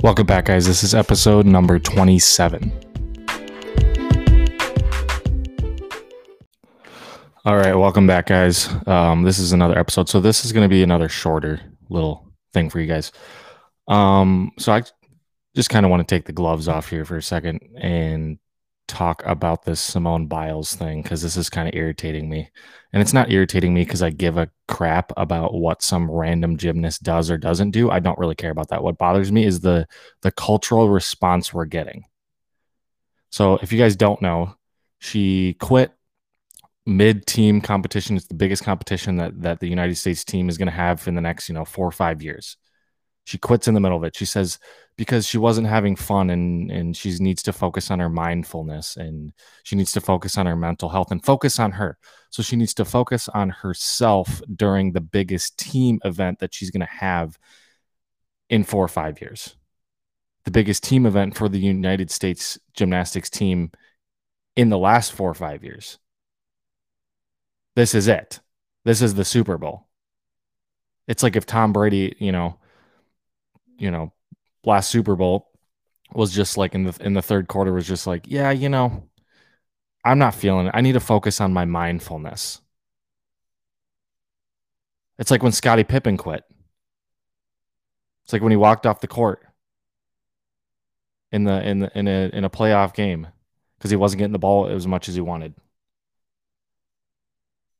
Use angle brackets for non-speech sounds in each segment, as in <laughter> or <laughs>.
Welcome back, guys. This is episode number 27. All right, welcome back, guys. Um, this is another episode. So, this is going to be another shorter little thing for you guys. Um, so, I just kind of want to take the gloves off here for a second and talk about this Simone Biles thing because this is kind of irritating me. And it's not irritating me because I give a crap about what some random gymnast does or doesn't do. I don't really care about that. What bothers me is the the cultural response we're getting. So if you guys don't know, she quit mid-team competition. It's the biggest competition that that the United States team is going to have in the next, you know, 4 or 5 years. She quits in the middle of it. She says because she wasn't having fun and and she needs to focus on her mindfulness and she needs to focus on her mental health and focus on her. So she needs to focus on herself during the biggest team event that she's going to have in 4 or 5 years. The biggest team event for the United States gymnastics team in the last 4 or 5 years. This is it. This is the Super Bowl. It's like if Tom Brady, you know, you know, last Super Bowl was just like in the in the third quarter was just like, yeah, you know, I'm not feeling it. I need to focus on my mindfulness. It's like when Scottie Pippen quit. It's like when he walked off the court in the in the in a in a playoff game because he wasn't getting the ball as much as he wanted.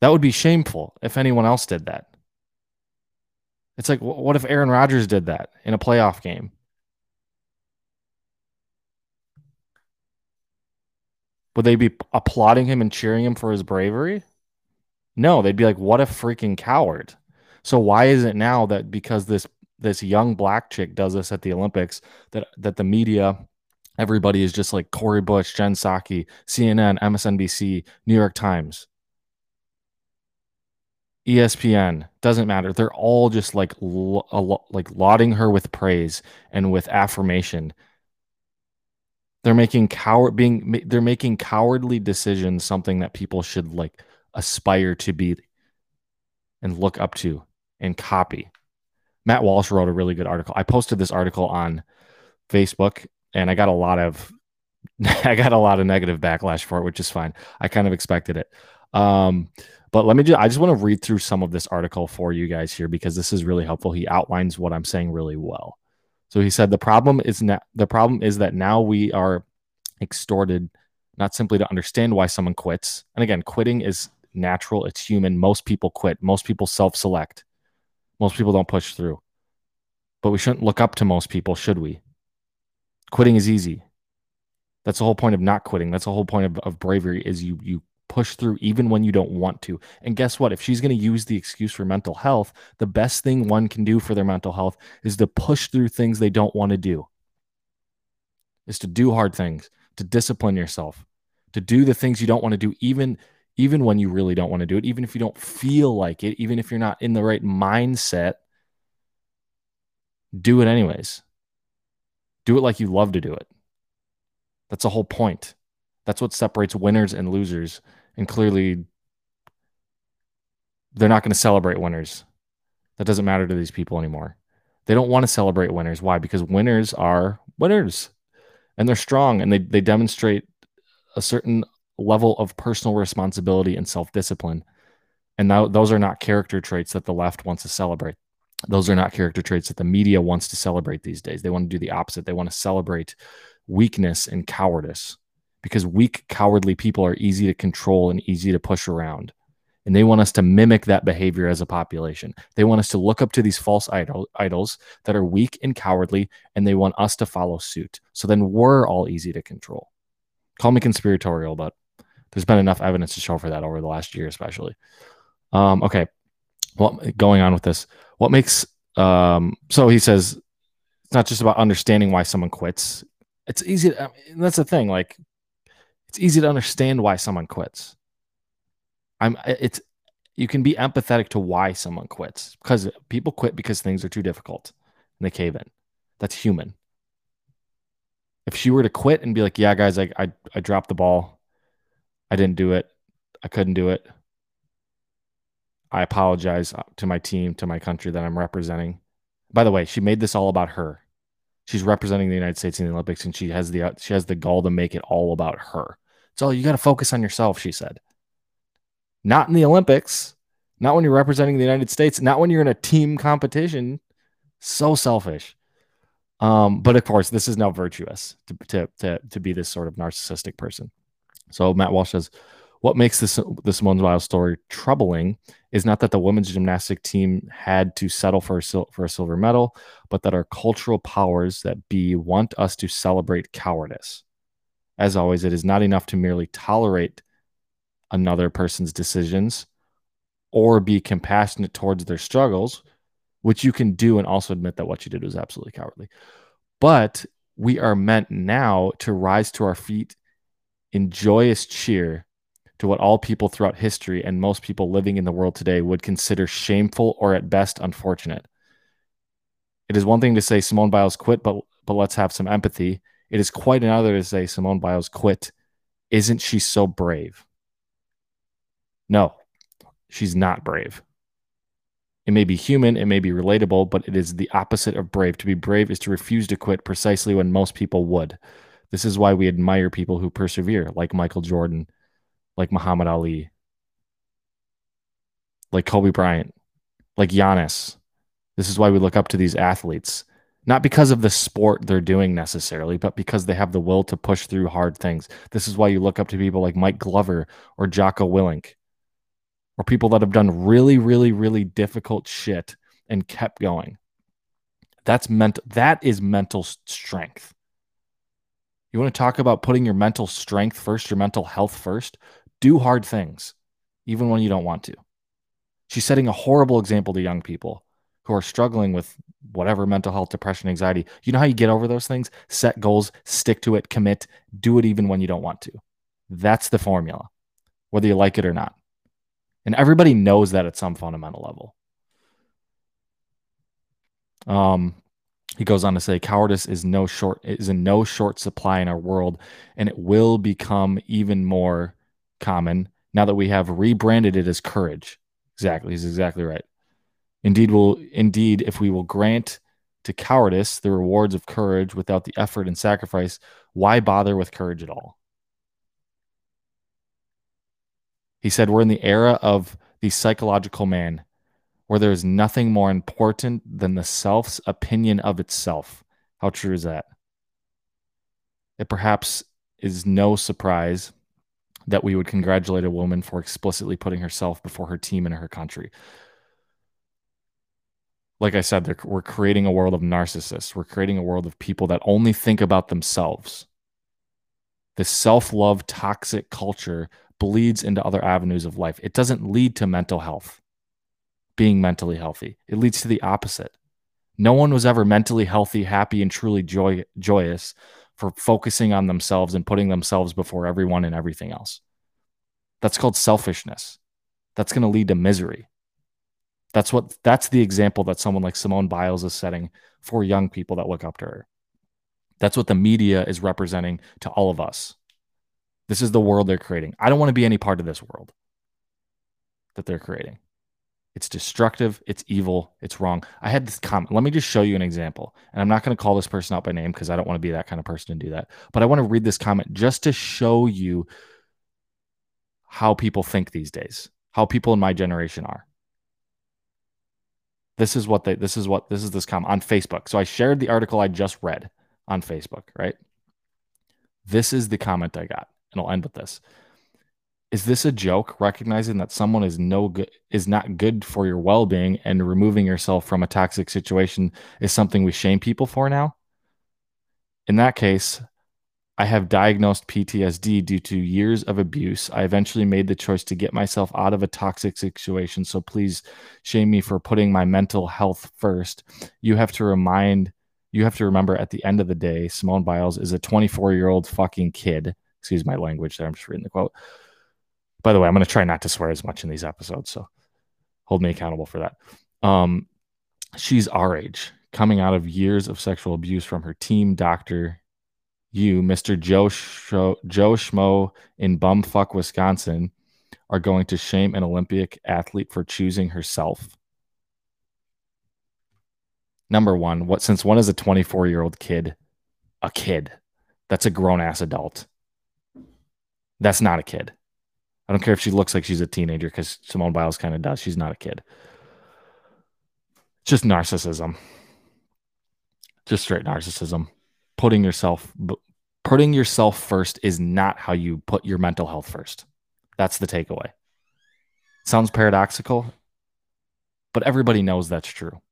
That would be shameful if anyone else did that. It's like, what if Aaron Rodgers did that in a playoff game? Would they be applauding him and cheering him for his bravery? No, they'd be like, what a freaking coward. So why is it now that because this this young black chick does this at the Olympics that that the media everybody is just like Cori Bush, Jen Psaki, CNN, MSNBC, New York Times. ESPN doesn't matter. They're all just like like lauding her with praise and with affirmation. They're making coward being they're making cowardly decisions something that people should like aspire to be and look up to and copy. Matt Walsh wrote a really good article. I posted this article on Facebook and I got a lot of <laughs> I got a lot of negative backlash for it, which is fine. I kind of expected it. Um, but let me just, I just want to read through some of this article for you guys here because this is really helpful. He outlines what I'm saying really well. So he said the problem is not the problem is that now we are extorted not simply to understand why someone quits. And again, quitting is natural, it's human. Most people quit. Most people self-select. Most people don't push through. But we shouldn't look up to most people, should we? Quitting is easy. That's the whole point of not quitting. That's the whole point of, of bravery is you you push through even when you don't want to. And guess what? If she's going to use the excuse for mental health, the best thing one can do for their mental health is to push through things they don't want to do. Is to do hard things, to discipline yourself, to do the things you don't want to do even even when you really don't want to do it, even if you don't feel like it, even if you're not in the right mindset, do it anyways. Do it like you love to do it. That's the whole point. That's what separates winners and losers. And clearly, they're not going to celebrate winners. That doesn't matter to these people anymore. They don't want to celebrate winners. Why? Because winners are winners and they're strong and they, they demonstrate a certain level of personal responsibility and self discipline. And now those are not character traits that the left wants to celebrate. Those are not character traits that the media wants to celebrate these days. They want to do the opposite. They want to celebrate weakness and cowardice because weak, cowardly people are easy to control and easy to push around. And they want us to mimic that behavior as a population. They want us to look up to these false idol, idols that are weak and cowardly, and they want us to follow suit. So then we're all easy to control. Call me conspiratorial, but there's been enough evidence to show for that over the last year, especially. Um, okay, well, going on with this, what makes um, so he says it's not just about understanding why someone quits. It's easy. To, I mean, that's the thing. Like it's easy to understand why someone quits. I'm it's you can be empathetic to why someone quits because people quit because things are too difficult and they cave in. That's human. If she were to quit and be like, "Yeah, guys, I I, I dropped the ball. I didn't do it. I couldn't do it. I apologize uh, to my team, to my country that I'm representing." By the way, she made this all about her. She's representing the United States in the Olympics, and she has the uh, she has the gall to make it all about her. So you got to focus on yourself, she said. Not in the Olympics, not when you're representing the United States, not when you're in a team competition. So selfish. Um, but of course, this is now virtuous to, to, to, to be this sort of narcissistic person. So Matt Walsh says, what makes this the Simone Biles story troubling is not that the women's gymnastic team had to settle for a, for a silver medal, but that our cultural powers that be want us to celebrate cowardice. As always, it is not enough to merely tolerate another person's decisions or be compassionate towards their struggles, which you can do and also admit that what you did was absolutely cowardly. But we are meant now to rise to our feet in joyous cheer to what all people throughout history and most people living in the world today would consider shameful or at best unfortunate. It is one thing to say Simone Biles quit, but but let's have some empathy. It is quite another to say Simone Biles quit. Isn't she so brave? No, she's not brave. It may be human, it may be relatable, but it is the opposite of brave. To be brave is to refuse to quit precisely when most people would. This is why we admire people who persevere, like Michael Jordan, like Muhammad Ali, like Kobe Bryant, like Giannis. This is why we look up to these athletes, not because of the sport they're doing necessarily, but because they have the will to push through hard things. This is why you look up to people like Mike Glover or Jocko Willink, or people that have done really, really, really difficult shit and kept going. That's mental. That is mental strength. You want to talk about putting your mental strength first, your mental health first? do hard things, even when you don't want to. She's setting a horrible example to young people who are struggling with whatever mental health, depression, anxiety. You know how you get over those things? Set goals, stick to it, commit, do it even when you don't want to. That's the formula, whether you like it or not. And everybody knows that at some fundamental level. Um, he goes on to say cowardice is no short is in no short supply in our world and it will become even more common now that we have rebranded it as courage. Exactly. He's exactly right. Indeed, will indeed, if we will grant to cowardice the rewards of courage without the effort and sacrifice, why bother with courage at all? He said, We're in the era of the psychological man, where there is nothing more important than the self's opinion of itself. How true is that? It perhaps is no surprise that we would congratulate a woman for explicitly putting herself before her team and her country. Like I said, we're creating a world of narcissists. We're creating a world of people that only think about themselves. This self love toxic culture bleeds into other avenues of life. It doesn't lead to mental health, being mentally healthy. It leads to the opposite. No one was ever mentally healthy, happy, and truly joy- joyous for focusing on themselves and putting themselves before everyone and everything else. That's called selfishness. That's going to lead to misery. That's what that's the example that someone like Simone Biles is setting for young people that look up to her. That's what the media is representing to all of us. This is the world they're creating. I don't want to be any part of this world that they're creating. It's destructive. It's evil. It's wrong. I had this comment. Let me just show you an example. And I'm not going to call this person out by name because I don't want to be that kind of person to do that. But I want to read this comment just to show you how people think these days, how people in my generation are. This is what they, this is what, this is this comment on Facebook. So I shared the article I just read on Facebook, right? This is the comment I got. And I'll end with this is this a joke recognizing that someone is no good is not good for your well-being and removing yourself from a toxic situation is something we shame people for now in that case i have diagnosed ptsd due to years of abuse. I eventually made the choice to get myself out of a toxic situation so please shame me for putting my mental health first. You have to remind you have to remember at the end of the day simone biles is a 24 year old fucking kid. Excuse my language there i'm just reading the quote. By the way, I'm going to try not to swear as much in these episodes, so hold me accountable for that. Um, she's our age, coming out of years of sexual abuse from her team doctor, you, Mr. Joe Joe Schmo in bumfuck Wisconsin, are going to shame an Olympic athlete for choosing herself. Number one, what since when is a 24 year old kid a kid? That's a grown ass adult. That's not a kid. I don't care if she looks like she's a teenager because Simone Biles kind of does. She's not a kid. Just narcissism. Just straight narcissism. Putting yourself putting yourself first is not how you put your mental health first. That's the takeaway. Sounds paradoxical, but everybody knows that's true.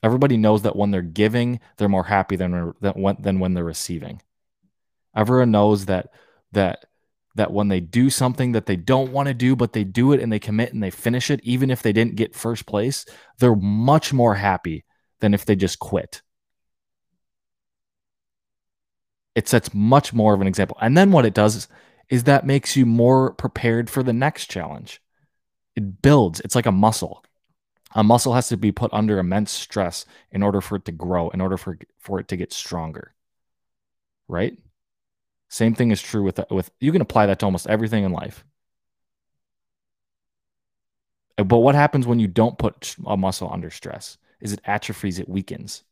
Everybody knows that when they're giving, they're more happy than when, than when they're receiving. Everyone knows that that that when they do something that they don't want to do, but they do it and they commit and they finish it, even if they didn't get first place, they're much more happy than if they just quit. It sets much more of an example. And then what it does is, is that makes you more prepared for the next challenge. It builds, it's like a muscle. A muscle has to be put under immense stress in order for it to grow, in order for, for it to get stronger. Right? Same thing is true with with you can apply that to almost everything in life. But what happens when you don't put a muscle under stress? Is it atrophies, it weakens.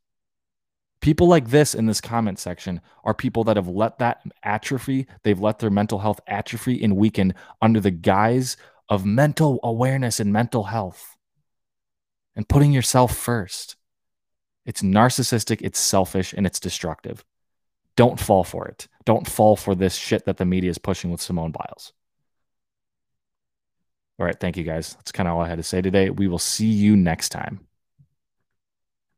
People like this in this comment section are people that have let that atrophy, they've let their mental health atrophy and weaken under the guise of mental awareness and mental health and putting yourself first. It's narcissistic, it's selfish, and it's destructive. Don't fall for it. Don't fall for this shit that the media is pushing with Simone Biles. All right. Thank you guys. That's kind of all I had to say today. We will see you next time.